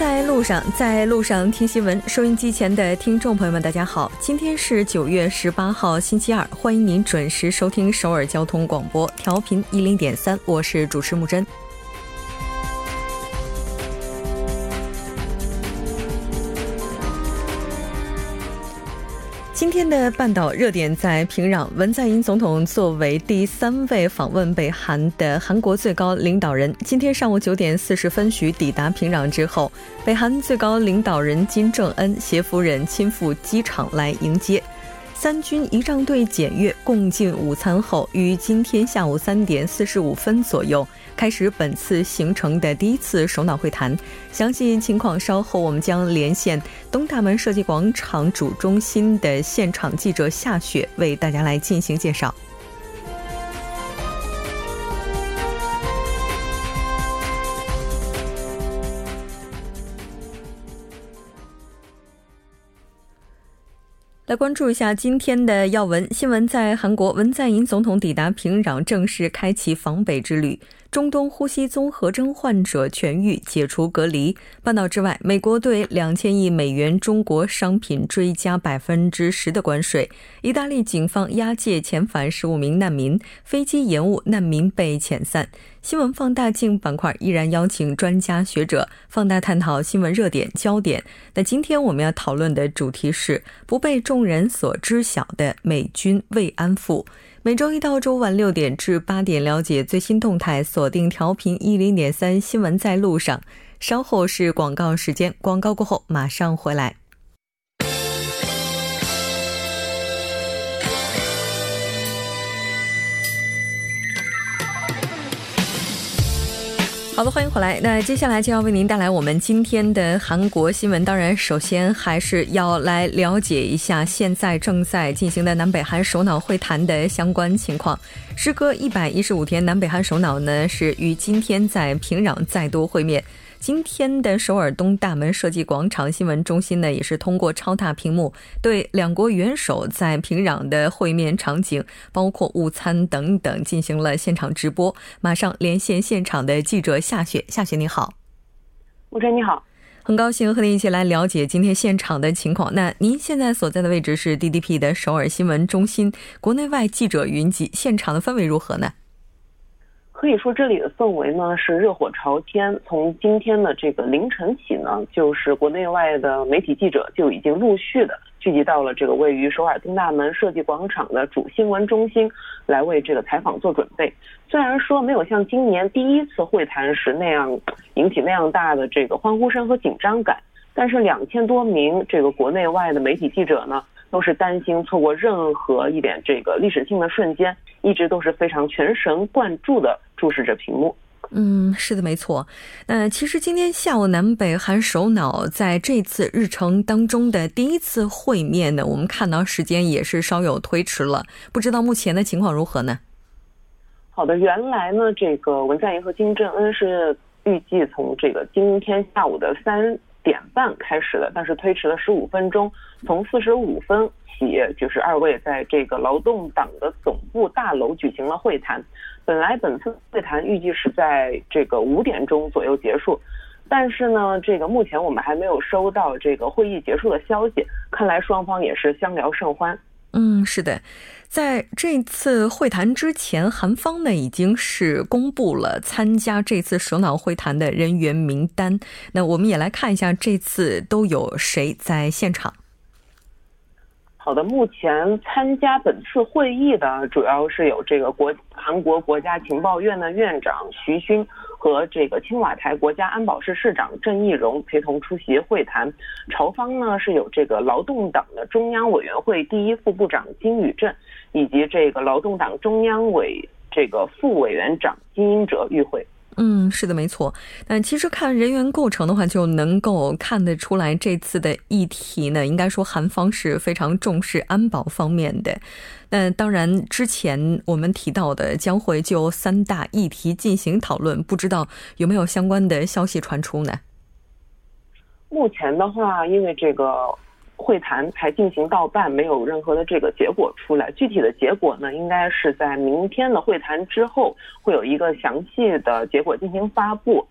在路上，在路上听新闻。收音机前的听众朋友们，大家好，今天是九月十八号，星期二，欢迎您准时收听首尔交通广播，调频一零点三，我是主持木真。今天的半岛热点在平壤，文在寅总统作为第三位访问北韩的韩国最高领导人，今天上午九点四十分许抵达平壤之后，北韩最高领导人金正恩携夫人亲赴机场来迎接。三军仪仗队检阅共进午餐后，于今天下午三点四十五分左右开始本次行程的第一次首脑会谈。详细情况稍后我们将连线东大门设计广场主中心的现场记者夏雪为大家来进行介绍。来关注一下今天的要闻新闻，在韩国，文在寅总统抵达平壤，正式开启访北之旅。中东呼吸综合征患者痊愈，解除隔离。半岛之外，美国对两千亿美元中国商品追加百分之十的关税。意大利警方押解遣返十五名难民，飞机延误，难民被遣散。新闻放大镜板块依然邀请专家学者放大探讨新闻热点焦点。那今天我们要讨论的主题是不被众人所知晓的美军慰安妇。每周一到周五晚六点至八点，了解最新动态，锁定调频一零点三新闻在路上。稍后是广告时间，广告过后马上回来。好的，欢迎回来。那接下来就要为您带来我们今天的韩国新闻。当然，首先还是要来了解一下现在正在进行的南北韩首脑会谈的相关情况。时隔一百一十五天，南北韩首脑呢是于今天在平壤再度会面。今天的首尔东大门设计广场新闻中心呢，也是通过超大屏幕对两国元首在平壤的会面场景，包括午餐等等进行了现场直播。马上连线现场的记者夏雪，夏雪你好，吴晨你好，很高兴和您一起来了解今天现场的情况。那您现在所在的位置是 DDP 的首尔新闻中心，国内外记者云集，现场的氛围如何呢？可以说这里的氛围呢是热火朝天。从今天的这个凌晨起呢，就是国内外的媒体记者就已经陆续的聚集到了这个位于首尔东大门设计广场的主新闻中心，来为这个采访做准备。虽然说没有像今年第一次会谈时那样引起那样大的这个欢呼声和紧张感，但是两千多名这个国内外的媒体记者呢。都是担心错过任何一点这个历史性的瞬间，一直都是非常全神贯注的注视着屏幕。嗯，是的，没错。那其实今天下午南北韩首脑在这次日程当中的第一次会面呢，我们看到时间也是稍有推迟了，不知道目前的情况如何呢？好的，原来呢，这个文在寅和金正恩是预计从这个今天下午的三。点半开始的，但是推迟了十五分钟。从四十五分起，就是二位在这个劳动党的总部大楼举行了会谈。本来本次会谈预计是在这个五点钟左右结束，但是呢，这个目前我们还没有收到这个会议结束的消息。看来双方也是相聊甚欢。嗯，是的，在这次会谈之前，韩方呢已经是公布了参加这次首脑会谈的人员名单。那我们也来看一下这次都有谁在现场。好的，目前参加本次会议的主要是有这个国韩国国家情报院的院长徐勋和这个青瓦台国家安保室室长郑义荣陪同出席会谈。朝方呢是有这个劳动党的中央委员会第一副部长金宇镇，以及这个劳动党中央委这个副委员长金英哲与会。嗯，是的，没错。那其实看人员构成的话，就能够看得出来，这次的议题呢，应该说韩方是非常重视安保方面的。那当然，之前我们提到的将会就三大议题进行讨论，不知道有没有相关的消息传出呢？目前的话，因为这个。会谈才进行到半，没有任何的这个结果出来。具体的结果呢，应该是在明天的会谈之后，会有一个详细的结果进行发布。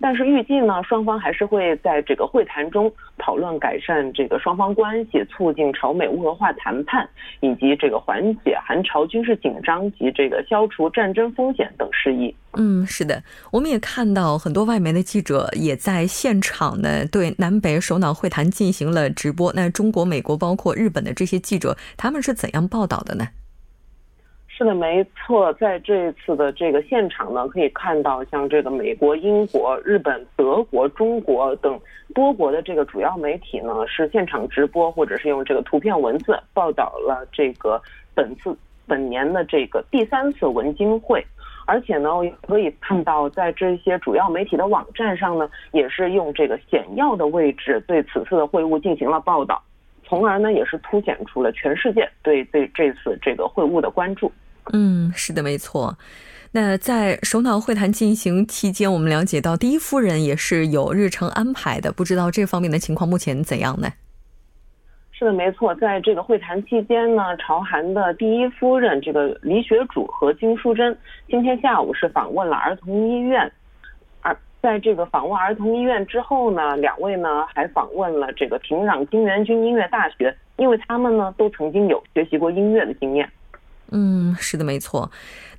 但是预计呢，双方还是会在这个会谈中讨论改善这个双方关系，促进朝美无核化谈判，以及这个缓解韩朝军事紧张及这个消除战争风险等事宜。嗯，是的，我们也看到很多外媒的记者也在现场呢，对南北首脑会谈进行了直播。那中国、美国包括日本的这些记者，他们是怎样报道的呢？是的，没错，在这一次的这个现场呢，可以看到像这个美国、英国、日本、德国、中国等多国的这个主要媒体呢，是现场直播或者是用这个图片文字报道了这个本次本年的这个第三次文经会，而且呢，也可以看到在这些主要媒体的网站上呢，也是用这个显要的位置对此次的会晤进行了报道，从而呢，也是凸显出了全世界对对这次这个会晤的关注。嗯，是的，没错。那在首脑会谈进行期间，我们了解到第一夫人也是有日程安排的，不知道这方面的情况目前怎样呢？是的，没错，在这个会谈期间呢，朝韩的第一夫人这个李雪主和金淑珍今天下午是访问了儿童医院，而在这个访问儿童医院之后呢，两位呢还访问了这个平壤金元君音乐大学，因为他们呢都曾经有学习过音乐的经验。嗯，是的，没错。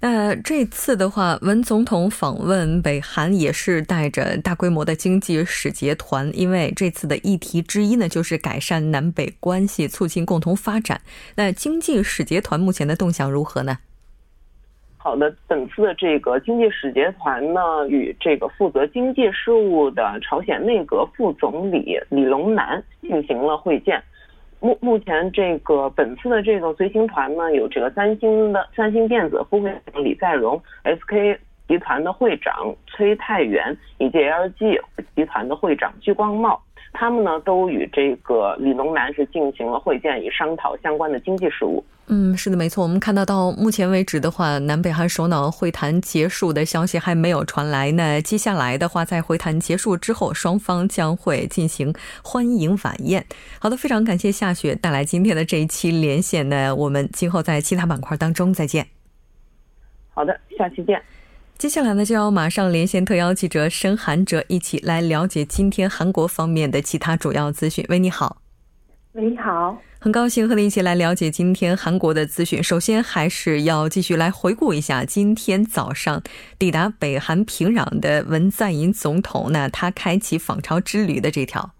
那这次的话，文总统访问北韩也是带着大规模的经济使节团，因为这次的议题之一呢，就是改善南北关系，促进共同发展。那经济使节团目前的动向如何呢？好的，本次的这个经济使节团呢，与这个负责经济事务的朝鲜内阁副总理李龙南进行了会见。目目前这个本次的这个随行团呢，有这个三星的三星电子副会长李在镕，SK 集团的会长崔泰元，以及 LG 集团的会长具光茂。他们呢都与这个李龙南是进行了会见，以商讨相关的经济事务。嗯，是的，没错。我们看到到目前为止的话，南北韩首脑会谈结束的消息还没有传来。那接下来的话，在会谈结束之后，双方将会进行欢迎晚宴。好的，非常感谢夏雪带来今天的这一期连线呢。我们今后在其他板块当中再见。好的，下期见。接下来呢，就要马上连线特邀记者申涵哲，一起来了解今天韩国方面的其他主要资讯。喂，你好。喂，你好。很高兴和你一起来了解今天韩国的资讯。首先，还是要继续来回顾一下今天早上抵达北韩平壤的文在寅总统，那他开启访朝之旅的这条。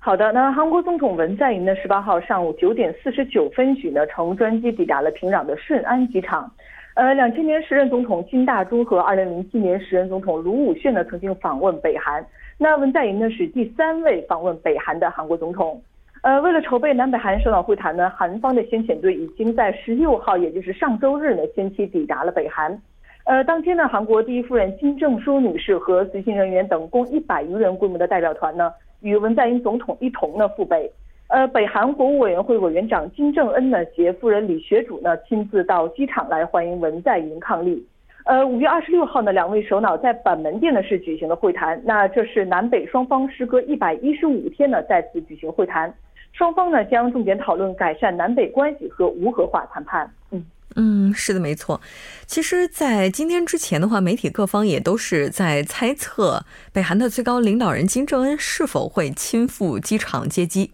好的，那韩国总统文在寅呢，十八号上午九点四十九分许呢，乘专机抵达了平壤的顺安机场。呃，两千年时任总统金大中和二零零七年时任总统卢武铉呢，曾经访问北韩。那文在寅呢，是第三位访问北韩的韩国总统。呃，为了筹备南北韩首脑会谈呢，韩方的先遣队已经在十六号，也就是上周日呢，先期抵达了北韩。呃，当天呢，韩国第一夫人金正淑女士和随行人员等共一百余人规模的代表团呢，与文在寅总统一同呢赴北。呃，北韩国务委员会委员长金正恩呢携夫人李雪主呢亲自到机场来欢迎文在寅伉俪。呃，五月二十六号呢，两位首脑在板门店呢是举行了会谈。那这是南北双方时隔一百一十五天呢再次举行会谈，双方呢将重点讨论改善南北关系和无核化谈判。嗯嗯，是的，没错。其实，在今天之前的话，媒体各方也都是在猜测北韩的最高领导人金正恩是否会亲赴机场接机。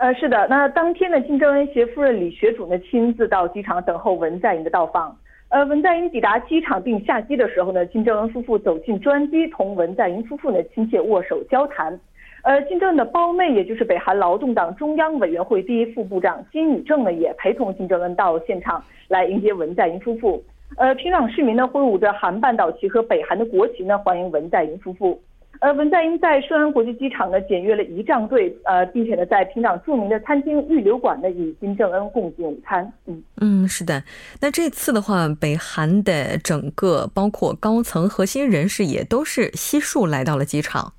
呃，是的，那当天呢，金正恩携夫人李雪主呢亲自到机场等候文在寅的到访。呃，文在寅抵达机场并下机的时候呢，金正恩夫妇走进专机，同文在寅夫妇呢亲切握手交谈。呃，金正恩的胞妹，也就是北韩劳动党中央委员会第一副部长金宇正呢，也陪同金正恩到现场来迎接文在寅夫妇。呃，平壤市民呢挥舞着韩半岛旗和北韩的国旗呢，欢迎文在寅夫妇。呃，文在寅在顺安国际机场呢检阅了仪仗队，呃，并且呢在平壤著名的餐厅玉流馆呢与金正恩共进午餐。嗯嗯，是的。那这次的话，北韩的整个包括高层核心人士也都是悉数来到了机场。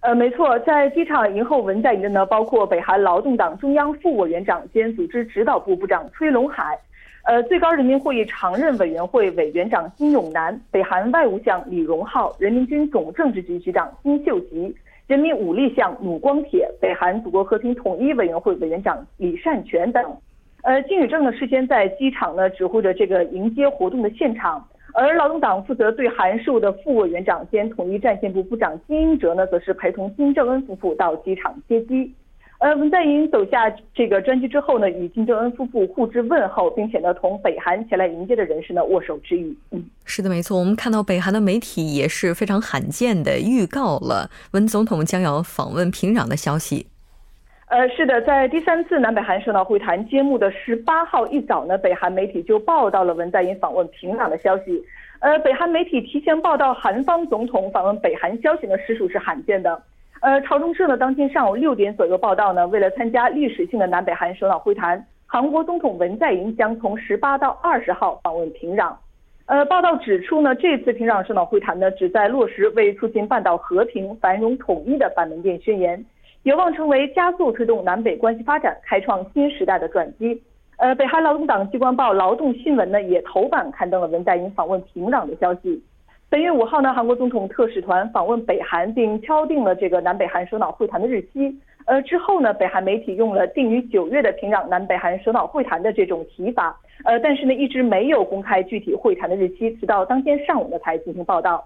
呃，没错，在机场迎候文在寅的呢，包括北韩劳动党中央副委员长兼组织指导部部长崔龙海。呃，最高人民会议常任委员会委员长金永南，北韩外务相李荣浩，人民军总政治局局长金秀吉，人民武力相鲁光铁，北韩祖国和平统一委员会委员长李善权等。呃，金宇正呢事先在机场呢指挥着这个迎接活动的现场，而劳动党负责对韩事务的副委员长兼统一战线部部长金英哲呢，则是陪同金正恩夫妇到机场接机。呃，文在寅走下这个专机之后呢，与金正恩夫妇互致问候，并且呢，同北韩前来迎接的人士呢握手致意。嗯，是的，没错。我们看到北韩的媒体也是非常罕见的预告了文总统将要访问平壤的消息。呃，是的，在第三次南北韩首脑会谈揭幕的十八号一早呢，北韩媒体就报道了文在寅访问平壤的消息。呃，北韩媒体提前报道韩方总统访问北韩消息呢，实属是罕见的。呃，朝中社呢，当天上午六点左右报道呢，为了参加历史性的南北韩首脑会谈，韩国总统文在寅将从十八到二十号访问平壤。呃，报道指出呢，这次平壤首脑会谈呢，旨在落实为促进半岛和平、繁荣、统一的板门店宣言，有望成为加速推动南北关系发展、开创新时代的转机。呃，北韩劳动党机关报《劳动新闻》呢，也头版刊登了文在寅访问平壤的消息。本月五号呢，韩国总统特使团访问北韩，并敲定了这个南北韩首脑会谈的日期。呃，之后呢，北韩媒体用了定于九月的平壤南北韩首脑会谈的这种提法。呃，但是呢，一直没有公开具体会谈的日期，直到当天上午呢才进行报道。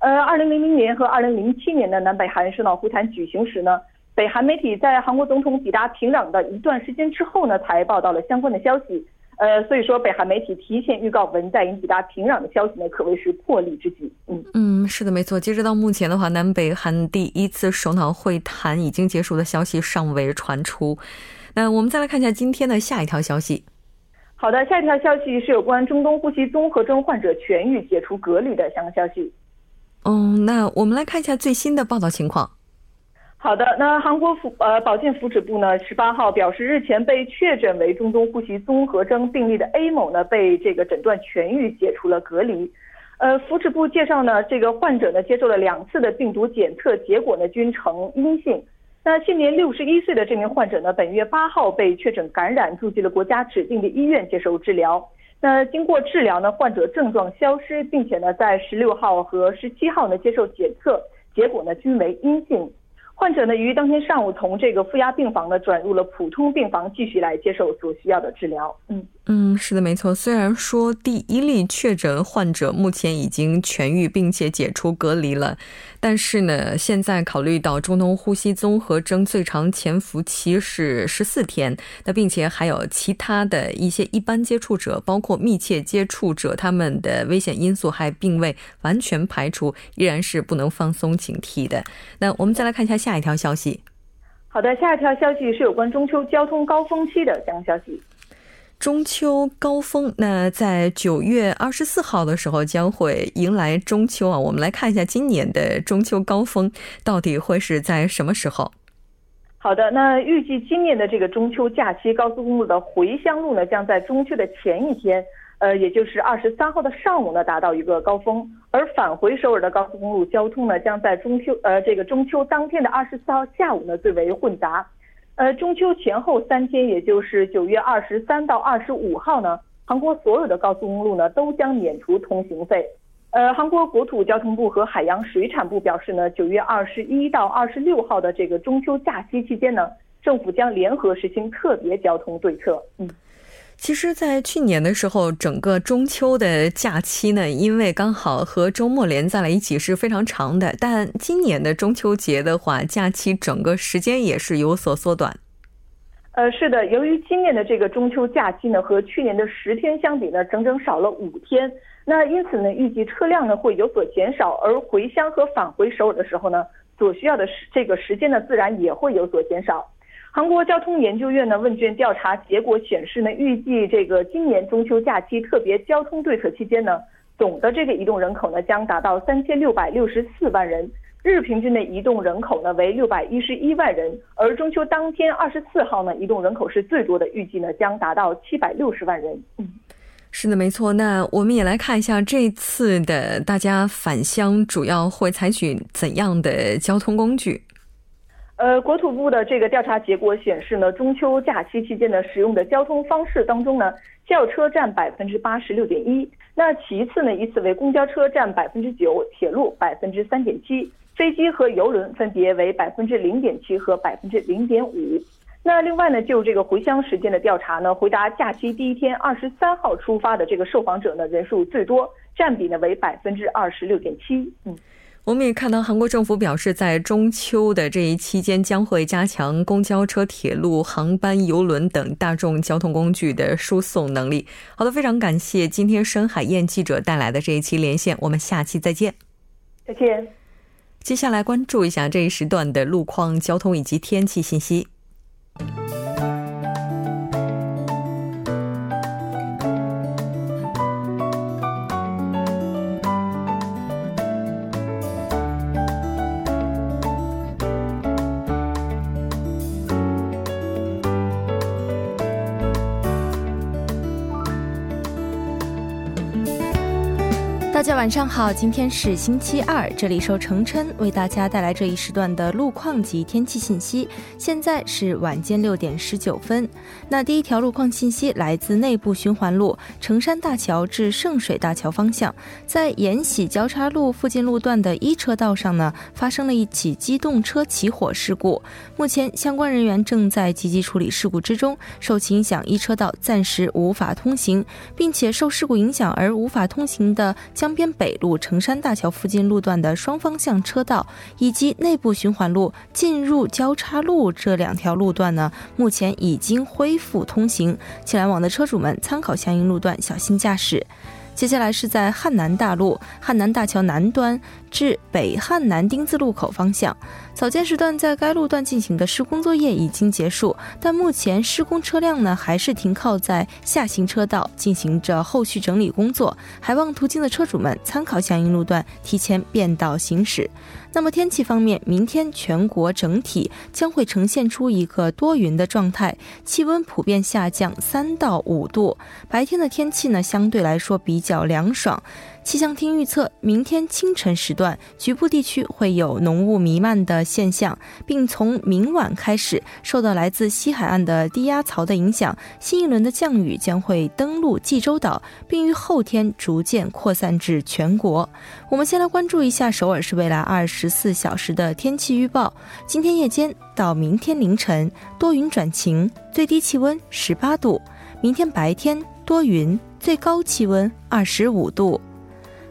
呃，二零零零年和二零零七年的南北韩首脑会谈举行时呢，北韩媒体在韩国总统抵达平壤的一段时间之后呢，才报道了相关的消息。呃，所以说，北韩媒体提前预告文在寅抵达平壤的消息呢，可谓是破例之举。嗯嗯，是的，没错。截止到目前的话，南北韩第一次首脑会谈已经结束的消息尚未传出。那我们再来看一下今天的下一条消息。好的，下一条消息是有关中东呼吸综合征患者痊愈、解除隔离的相关消息。嗯，那我们来看一下最新的报道情况。好的，那韩国福呃保健福祉部呢，十八号表示，日前被确诊为中东呼吸综合征病例的 A 某呢，被这个诊断痊愈，解除了隔离。呃，福祉部介绍呢，这个患者呢接受了两次的病毒检测，结果呢均呈阴性。那现年六十一岁的这名患者呢，本月八号被确诊感染，住进了国家指定的医院接受治疗。那经过治疗呢，患者症状消失，并且呢在十六号和十七号呢接受检测，结果呢均为阴性。患者呢于当天上午从这个负压病房呢转入了普通病房，继续来接受所需要的治疗。嗯。嗯，是的，没错。虽然说第一例确诊患者目前已经痊愈，并且解除隔离了，但是呢，现在考虑到中东呼吸综合征最长潜伏期是十四天，那并且还有其他的一些一般接触者，包括密切接触者，他们的危险因素还并未完全排除，依然是不能放松警惕的。那我们再来看一下下一条消息。好的，下一条消息是有关中秋交通高峰期的相关消息。中秋高峰，那在九月二十四号的时候将会迎来中秋啊。我们来看一下今年的中秋高峰到底会是在什么时候？好的，那预计今年的这个中秋假期，高速公路的回乡路呢，将在中秋的前一天，呃，也就是二十三号的上午呢，达到一个高峰，而返回首尔的高速公路交通呢，将在中秋呃这个中秋当天的二十四号下午呢，最为混杂。呃，中秋前后三天，也就是九月二十三到二十五号呢，韩国所有的高速公路呢都将免除通行费。呃，韩国国土交通部和海洋水产部表示呢，九月二十一到二十六号的这个中秋假期期间呢，政府将联合实行特别交通对策。嗯。其实，在去年的时候，整个中秋的假期呢，因为刚好和周末连在了一起，是非常长的。但今年的中秋节的话，假期整个时间也是有所缩短。呃，是的，由于今年的这个中秋假期呢，和去年的十天相比呢，整整少了五天。那因此呢，预计车辆呢会有所减少，而回乡和返回首尔的时候呢，所需要的时这个时间呢，自然也会有所减少。韩国交通研究院呢问卷调查结果显示呢，预计这个今年中秋假期特别交通对策期间呢，总的这个移动人口呢将达到三千六百六十四万人，日平均的移动人口呢为六百一十一万人，而中秋当天二十四号呢，移动人口是最多的，预计呢将达到七百六十万人。嗯，是的，没错。那我们也来看一下这次的大家返乡主要会采取怎样的交通工具。呃，国土部的这个调查结果显示呢，中秋假期期间呢，使用的交通方式当中呢，轿车占百分之八十六点一，那其次呢，依次为公交车占百分之九，铁路百分之三点七，飞机和邮轮分别为百分之零点七和百分之零点五。那另外呢，就这个回乡时间的调查呢，回答假期第一天二十三号出发的这个受访者呢人数最多，占比呢为百分之二十六点七。嗯。我们也看到，韩国政府表示，在中秋的这一期间，将会加强公交车、铁路、航班、邮轮等大众交通工具的输送能力。好的，非常感谢今天深海燕记者带来的这一期连线，我们下期再见。再见。接下来关注一下这一时段的路况、交通以及天气信息。晚上好，今天是星期二，这里受程琛为大家带来这一时段的路况及天气信息。现在是晚间六点十九分。那第一条路况信息来自内部循环路成山大桥至圣水大桥方向，在延禧交叉路附近路段的一车道上呢，发生了一起机动车起火事故。目前相关人员正在积极处理事故之中，受其影响，一车道暂时无法通行，并且受事故影响而无法通行的。江边北路成山大桥附近路段的双方向车道，以及内部循环路进入交叉路这两条路段呢，目前已经恢复通行，请来往的车主们参考相应路段，小心驾驶。接下来是在汉南大路汉南大桥南端至北汉南丁字路口方向，早间时段在该路段进行的施工作业已经结束，但目前施工车辆呢还是停靠在下行车道，进行着后续整理工作，还望途经的车主们参考相应路段，提前变道行驶。那么天气方面，明天全国整体将会呈现出一个多云的状态，气温普遍下降三到五度。白天的天气呢，相对来说比较凉爽。气象厅预测，明天清晨时段局部地区会有浓雾弥漫的现象，并从明晚开始，受到来自西海岸的低压槽的影响，新一轮的降雨将会登陆济州岛，并于后天逐渐扩散至全国。我们先来关注一下首尔市未来二十四小时的天气预报：今天夜间到明天凌晨多云转晴，最低气温十八度；明天白天多云，最高气温二十五度。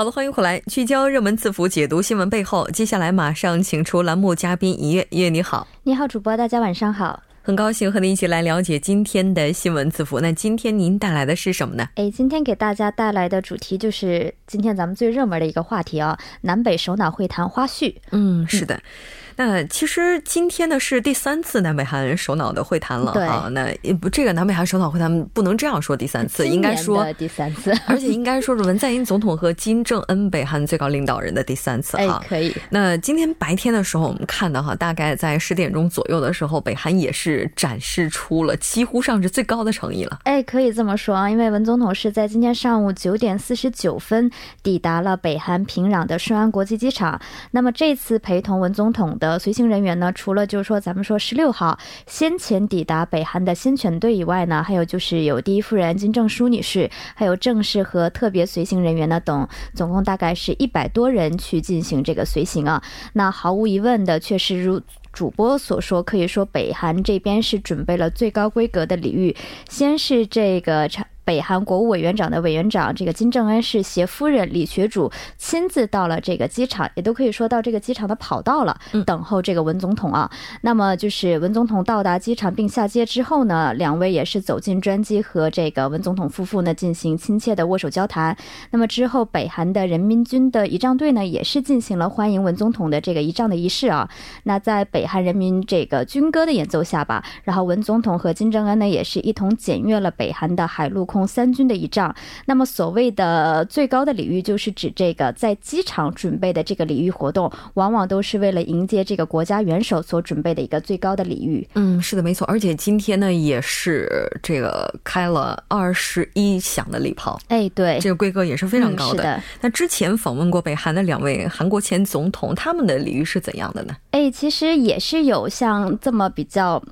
好的，欢迎回来，聚焦热门字符，解读新闻背后。接下来马上请出栏目嘉宾一月，一月你好，你好，主播，大家晚上好，很高兴和您一起来了解今天的新闻字符。那今天您带来的是什么呢？哎，今天给大家带来的主题就是今天咱们最热门的一个话题啊，南北首脑会谈花絮。嗯，是的。那其实今天呢是第三次南北韩首脑的会谈了啊。那不，这个南北韩首脑会谈不能这样说第三次，应该说第三次，而且应该说是文在寅总统和金正恩北韩最高领导人的第三次哈。可以。那今天白天的时候，我们看到哈，大概在十点钟左右的时候，北韩也是展示出了几乎上是最高的诚意了。哎，可以这么说啊，因为文总统是在今天上午九点四十九分抵达了北韩平壤的顺安国际机场。那么这次陪同文总统的呃随行人员呢？除了就是说咱们说十六号先前抵达北韩的先遣队以外呢，还有就是有第一夫人金正淑女士，还有正式和特别随行人员呢等，总共大概是一百多人去进行这个随行啊。那毫无疑问的，确实如主播所说，可以说北韩这边是准备了最高规格的礼遇，先是这个北韩国务委员长的委员长，这个金正恩是携夫人李学主亲自到了这个机场，也都可以说到这个机场的跑道了，等候这个文总统啊。那么就是文总统到达机场并下接之后呢，两位也是走进专机和这个文总统夫妇呢进行亲切的握手交谈。那么之后，北韩的人民军的仪仗队呢也是进行了欢迎文总统的这个仪仗的仪式啊。那在北韩人民这个军歌的演奏下吧，然后文总统和金正恩呢也是一同检阅了北韩的海陆空。空三军的仪仗。那么所谓的最高的礼遇，就是指这个在机场准备的这个礼遇活动，往往都是为了迎接这个国家元首所准备的一个最高的礼遇。嗯，是的，没错。而且今天呢，也是这个开了二十一响的礼炮。哎，对，这个规格也是非常高的。嗯、是的。那之前访问过北韩的两位韩国前总统，他们的礼遇是怎样的呢？哎，其实也是有像这么比较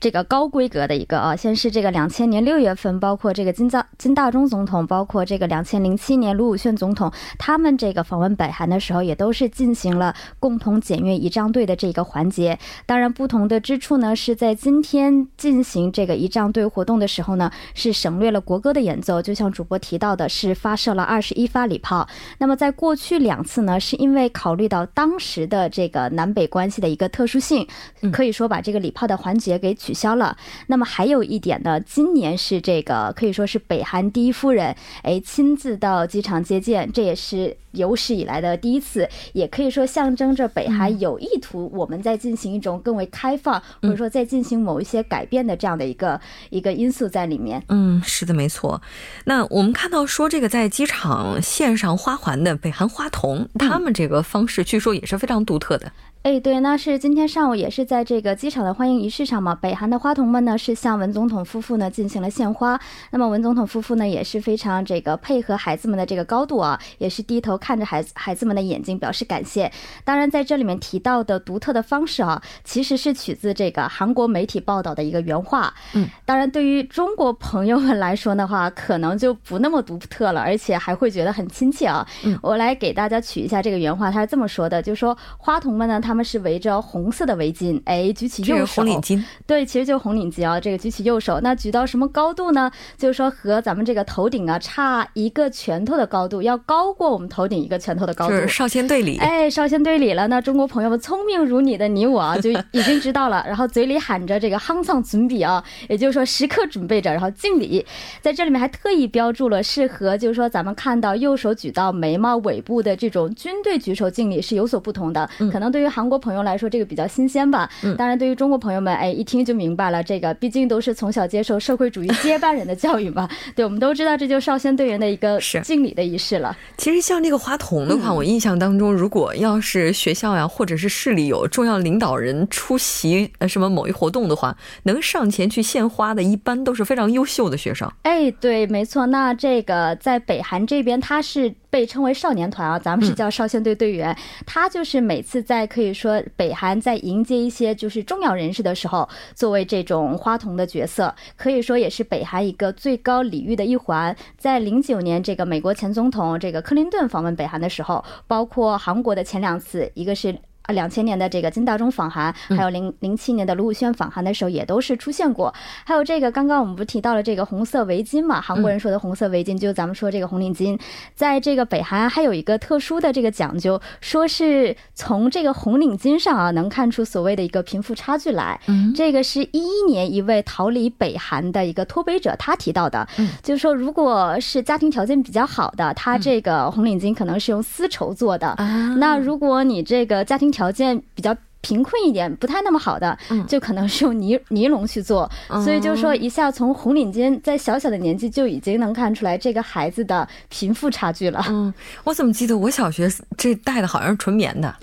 这个高规格的一个啊，先是这个两千年六月份，包括这个金大金大中总统，包括这个两千零七年卢武铉总统，他们这个访问北韩的时候，也都是进行了共同检阅仪仗队的这个环节。当然，不同的之处呢，是在今天进行这个仪仗队活动的时候呢，是省略了国歌的演奏，就像主播提到的，是发射了二十一发礼炮。那么在过去两次呢，是因为考虑到当时的这个南北关系的一个特殊性，可以说把这个礼炮的环节给取消了。那么还有一点呢，今年是这个可以说是北韩第一夫人哎亲自到机场接见，这也是有史以来的第一次，也可以说象征着北韩有意图我们在进行一种更为开放，或者说在进行某一些改变的这样的一个一个因素在里面。嗯，是的，没错。那我们看到说这个在机场献上花环的北韩花童，他们这个方式据说也是非常独特的。哎，对，那是今天上午也是在这个机场的欢迎仪式上嘛，北韩的花童们呢是向文总统夫妇呢进行了献花。那么文总统夫妇呢也是非常这个配合孩子们的这个高度啊，也是低头看着孩子孩子们的眼睛表示感谢。当然，在这里面提到的独特的方式啊，其实是取自这个韩国媒体报道的一个原话。嗯，当然，对于中国朋友们来说的话，可能就不那么独特了，而且还会觉得很亲切啊。嗯，我来给大家取一下这个原话，他是这么说的，就是说花童们呢，他们是围着红色的围巾，哎，举起右手，红领巾，对，其实就是红领巾啊。这个举起右手，那举到什么高度呢？就是说和咱们这个头顶啊差一个拳头的高度，要高过我们头顶一个拳头的高度。就是少先队礼，哎，少先队礼了。那中国朋友们聪明如你的你我啊，就已经知道了。然后嘴里喊着这个夯丧准比啊，也就是说时刻准备着，然后敬礼。在这里面还特意标注了，是和就是说咱们看到右手举到眉毛尾部的这种军队举手敬礼是有所不同的。嗯、可能对于韩国朋友来说，这个比较新鲜吧。嗯、当然，对于中国朋友们，哎，一听就明白了。这个毕竟都是从小接受社会主义接班人的教育嘛。对，我们都知道，这就是少先队员的一个敬礼的仪式了。其实像这个花童的话，嗯、我印象当中，如果要是学校呀，或者是市里有重要领导人出席呃什么某一活动的话，能上前去献花的，一般都是非常优秀的学生。哎，对，没错。那这个在北韩这边，他是被称为少年团啊，咱们是叫少先队队员。嗯、他就是每次在可以说北韩在迎接一些就是重要人士的时候，作为这种花童的角色，可以说也是北韩一个最高礼遇的一环。在零九年这个美国前总统这个克林顿访问北韩的时候，包括韩国的前两次，一个是。啊，两千年的这个金大中访韩，还有零零七年的卢武铉访韩的时候，也都是出现过。还有这个，刚刚我们不提到了这个红色围巾嘛？韩国人说的红色围巾，就咱们说这个红领巾，在这个北韩还有一个特殊的这个讲究，说是从这个红领巾上啊，能看出所谓的一个贫富差距来。嗯，这个是一一年一位逃离北韩的一个脱北者他提到的，嗯，就是说，如果是家庭条件比较好的，他这个红领巾可能是用丝绸做的。啊，那如果你这个家庭条件比较贫困一点，不太那么好的，嗯就可能是用尼尼龙去做。哦所以就是说，一下从红领巾在小小的年纪就已经能看出来这个孩子的贫富差距了。嗯，我怎么记得我小学这戴的好像是纯棉的。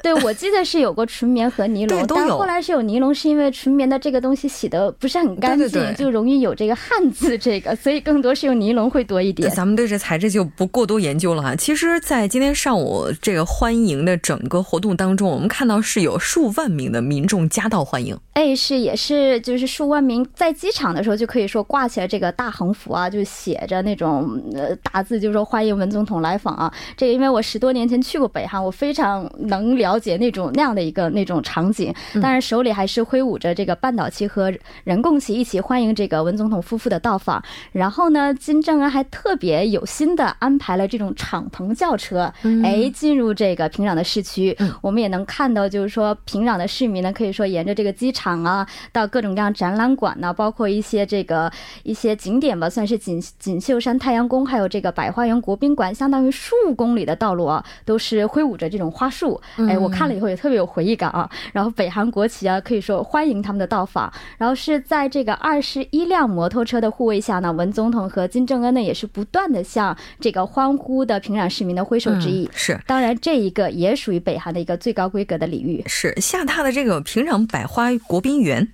对，我记得是有过纯棉和尼龙对，都有但后来是有尼龙，是因为纯棉的这个东西洗的不是很干净，对对对就容易有这个汗渍，这个，所以更多是用尼龙会多一点。咱们对这材质就不过多研究了哈。其实，在今天上午这个欢迎的整个活动当中，我们看到是有数万名的民众夹道欢迎。哎，是也是，就是数万名在机场的时候就可以说挂起来这个大横幅啊，就写着那种呃大字，就是说欢迎文总统来访啊。这个因为我十多年前去过北韩，我非常能了解那种那样的一个那种场景。当然手里还是挥舞着这个半岛旗和人共旗，一起欢迎这个文总统夫妇的到访。然后呢，金正恩还特别有心的安排了这种敞篷轿车，哎，进入这个平壤的市区。我们也能看到，就是说平壤的市民呢，可以说沿着这个机场啊，到各种各样展览馆呢，包括一些这个一些景点吧，算是锦锦绣山太阳宫，还有这个百花园国宾馆，相当于数公里的道路啊，都是挥舞着这种花束，哎，我看了以后也特别有回忆感啊。然后北韩国旗啊，可以说欢迎他们的到访。然后是在这个二十一辆摩托车的护卫下呢，文总统和金正恩呢也是不断的向这个欢呼的平壤市民的挥手致意。是，当然这一个也属于北韩的一个最高规格的礼遇。是下榻的这个平壤百花国宾园。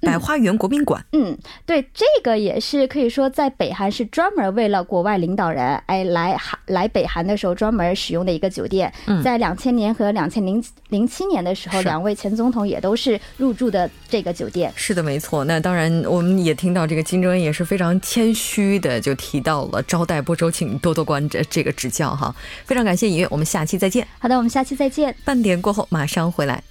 百花园国宾馆，嗯，对，这个也是可以说在北韩是专门为了国外领导人哎来韩来北韩的时候专门使用的一个酒店。在两千年和两千零零七年的时候，两位前总统也都是入住的这个酒店。是的，没错。那当然，我们也听到这个金正恩也是非常谦虚的，就提到了招待不周，请多多关这这个指教哈。非常感谢尹月，我们下期再见。好的，我们下期再见。半点过后马上回来。